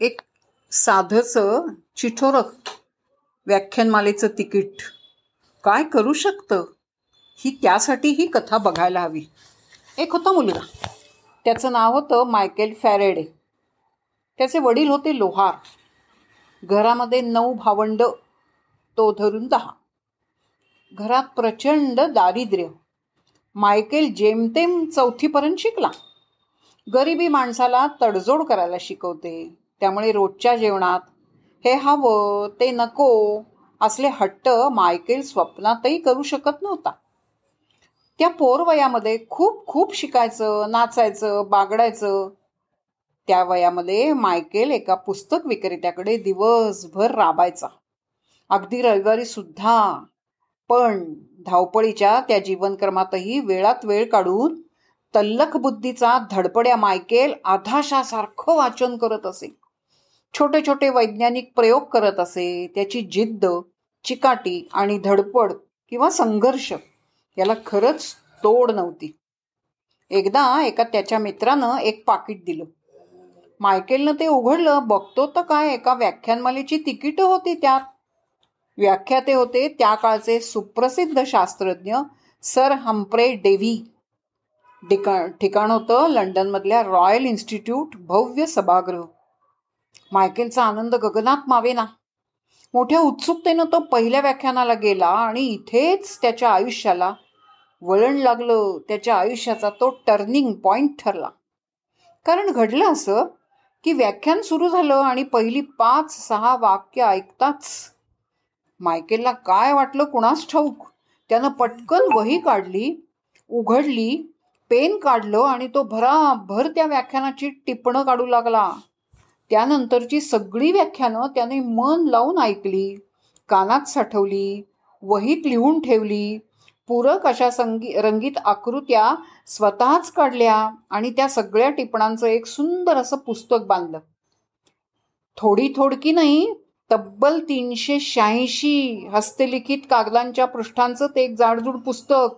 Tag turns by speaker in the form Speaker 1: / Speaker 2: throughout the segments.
Speaker 1: एक साधंसं चिठोरक व्याख्यानमालेचं तिकीट काय करू शकतं? ही त्यासाठी ही कथा बघायला हवी. एक होता मुलगा. त्याचं नाव होतं मायकेल फॅरेडे. त्याचे वडील होते लोहार. घरामध्ये नऊ भावंड तो धरून दहा. घरात प्रचंड दारिद्र्य. मायकेल जेमतेम चौथीपर्यंत शिकला. गरिबी माणसाला तडजोड करायला शिकवते. त्यामुळे रोजच्या जेवणात हे हवं ते नको असले हट्ट मायकेल स्वप्नातही करू शकत नव्हता. त्या पोरवयामध्ये खूप खूप शिकायचं नाचायचं बागडायचं. त्या वयामध्ये मायकेल एका पुस्तक विक्रेत्याकडे दिवसभर राबायचा. अगदी रविवारी सुद्धा. पण धावपळीच्या त्या जीवनक्रमातही वेळात वेळ काढून तल्लख बुद्धीचा धडपड्या मायकेल आधाशासारखं वाचन करत असे. छोटे छोटे वैज्ञानिक प्रयोग करत असे त्याची जिद्द चिकाटी आणि धडपड किंवा संघर्ष याला खरंच तोड नव्हती. एकदा एका त्याच्या मित्रानं एक पाकिट दिलं. मायकेलनं ते उघडलं बघतो तर काय एका व्याख्यानमालेची तिकीटं होती त्यात. व्याख्याते होते त्या काळचे सुप्रसिद्ध शास्त्रज्ञ सर हम्प्रे डेव्ही. ठिकाण ठिकाण होतं लंडनमधल्या रॉयल इन्स्टिट्यूट भव्य सभागृह. मायकेलचा आनंद गगनात मावेना. मोठ्या उत्सुकतेनं तो पहिल्या व्याख्यानाला गेला आणि इथेच त्याच्या आयुष्याला वळण लागलं. त्याच्या आयुष्याचा तो टर्निंग पॉइंट ठरला. कारण घडलं असं की व्याख्यान सुरू झालं आणि पहिली पाच सहा वाक्य ऐकताच मायकेलला काय वाटलं कुणास ठाऊक? त्यानं पटकन वही काढली उघडली पेन काढलं आणि तो भराभर त्या व्याख्यानाची टिपणं काढू लागला. त्यानंतरची सगळी व्याख्यानं त्याने मन लावून ऐकली कानात साठवली वहीत लिहून ठेवली. पूरक अशा संगी रंगीत आकृत्या स्वतःच काढल्या आणि त्या सगळ्या टिपणांचं एक सुंदर असं पुस्तक बांधलं. थोडी थोडकी नाही तब्बल तीनशे शहाऐंशी हस्तलिखित कागदांच्या पृष्ठांचं ते एक जाडजूड पुस्तक.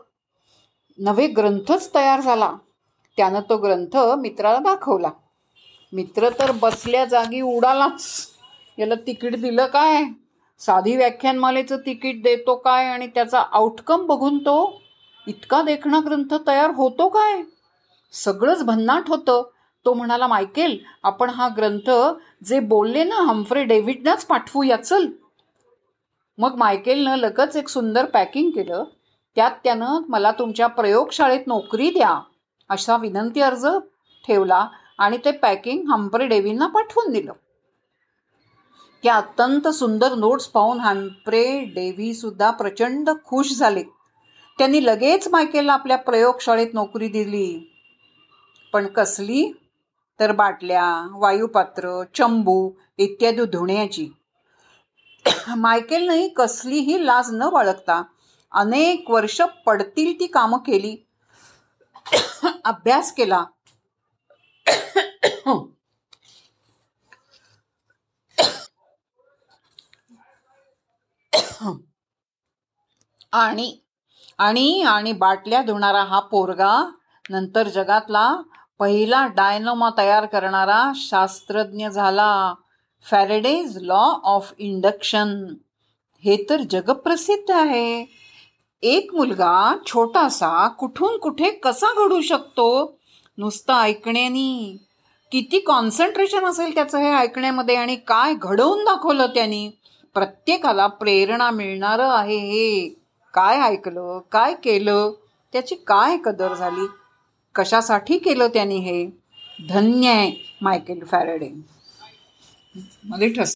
Speaker 1: नवे ग्रंथच तयार झाला. त्यानं तो ग्रंथ मित्राला दाखवला. मित्र तर बसल्या जागी उडालाच. याला तिकीट दिलं काय? साधी व्याख्यानमालेचं तिकीट देतो काय आणि त्याचा आउटकम बघून तो इतका देखणा ग्रंथ तयार होतो काय? सगळंच भन्नाट होतं. तो म्हणाला मायकेल आपण हा ग्रंथ जे बोलले ना हम्फ्रे डेव्हिडनाच पाठवूया चल. मग मायकेलनं लगच एक सुंदर पॅकिंग केलं. त्यात त्यानं मला तुमच्या प्रयोगशाळेत नोकरी द्या. असा विनंती अर्ज ठेवला. आणि ते पॅकिंग हम्प्रे डेव्हींना पाठवून दिलं. त्या अत्यंत सुंदर नोट्स पाहून हम्प्रे डेव्ही सुद्धा प्रचंड खुश झाले. त्यांनी लगेच मायकेलला आपल्या प्रयोगशाळेत नोकरी दिली. पण कसली? तर बाटल्या वायुपात्र चंबू इत्यादी धुण्याची. मायकेलनंही कसलीही लाज न बाळगता अनेक वर्ष पडतील ती कामं केली. अभ्यास केला. आणि आणि आणि बाटल्या धुणारा हा पोरगा नंतर जगातला पहिला डायनोमा तयार करणारा शास्त्रज्ञ झाला. Faraday's law of induction. हे तर जगप्रसिद्ध आहे. एक मुलगा छोटासा कुठून कुठे कसा घडू शकतो नुसतं ऐकण्यानी? किती कॉन्सन्ट्रेशन असेल त्याचं हे ऐकण्यामध्ये आणि काय घडवून दाखवलं त्यांनी? प्रत्येकाला प्रेरणा मिळणारं आहे हे. काय ऐकलं? काय केलं? त्याची काय कदर झाली? कशासाठी केलं त्यांनी हे? धन्य आहे मायकेल फॅरेडे. मध्ये ठस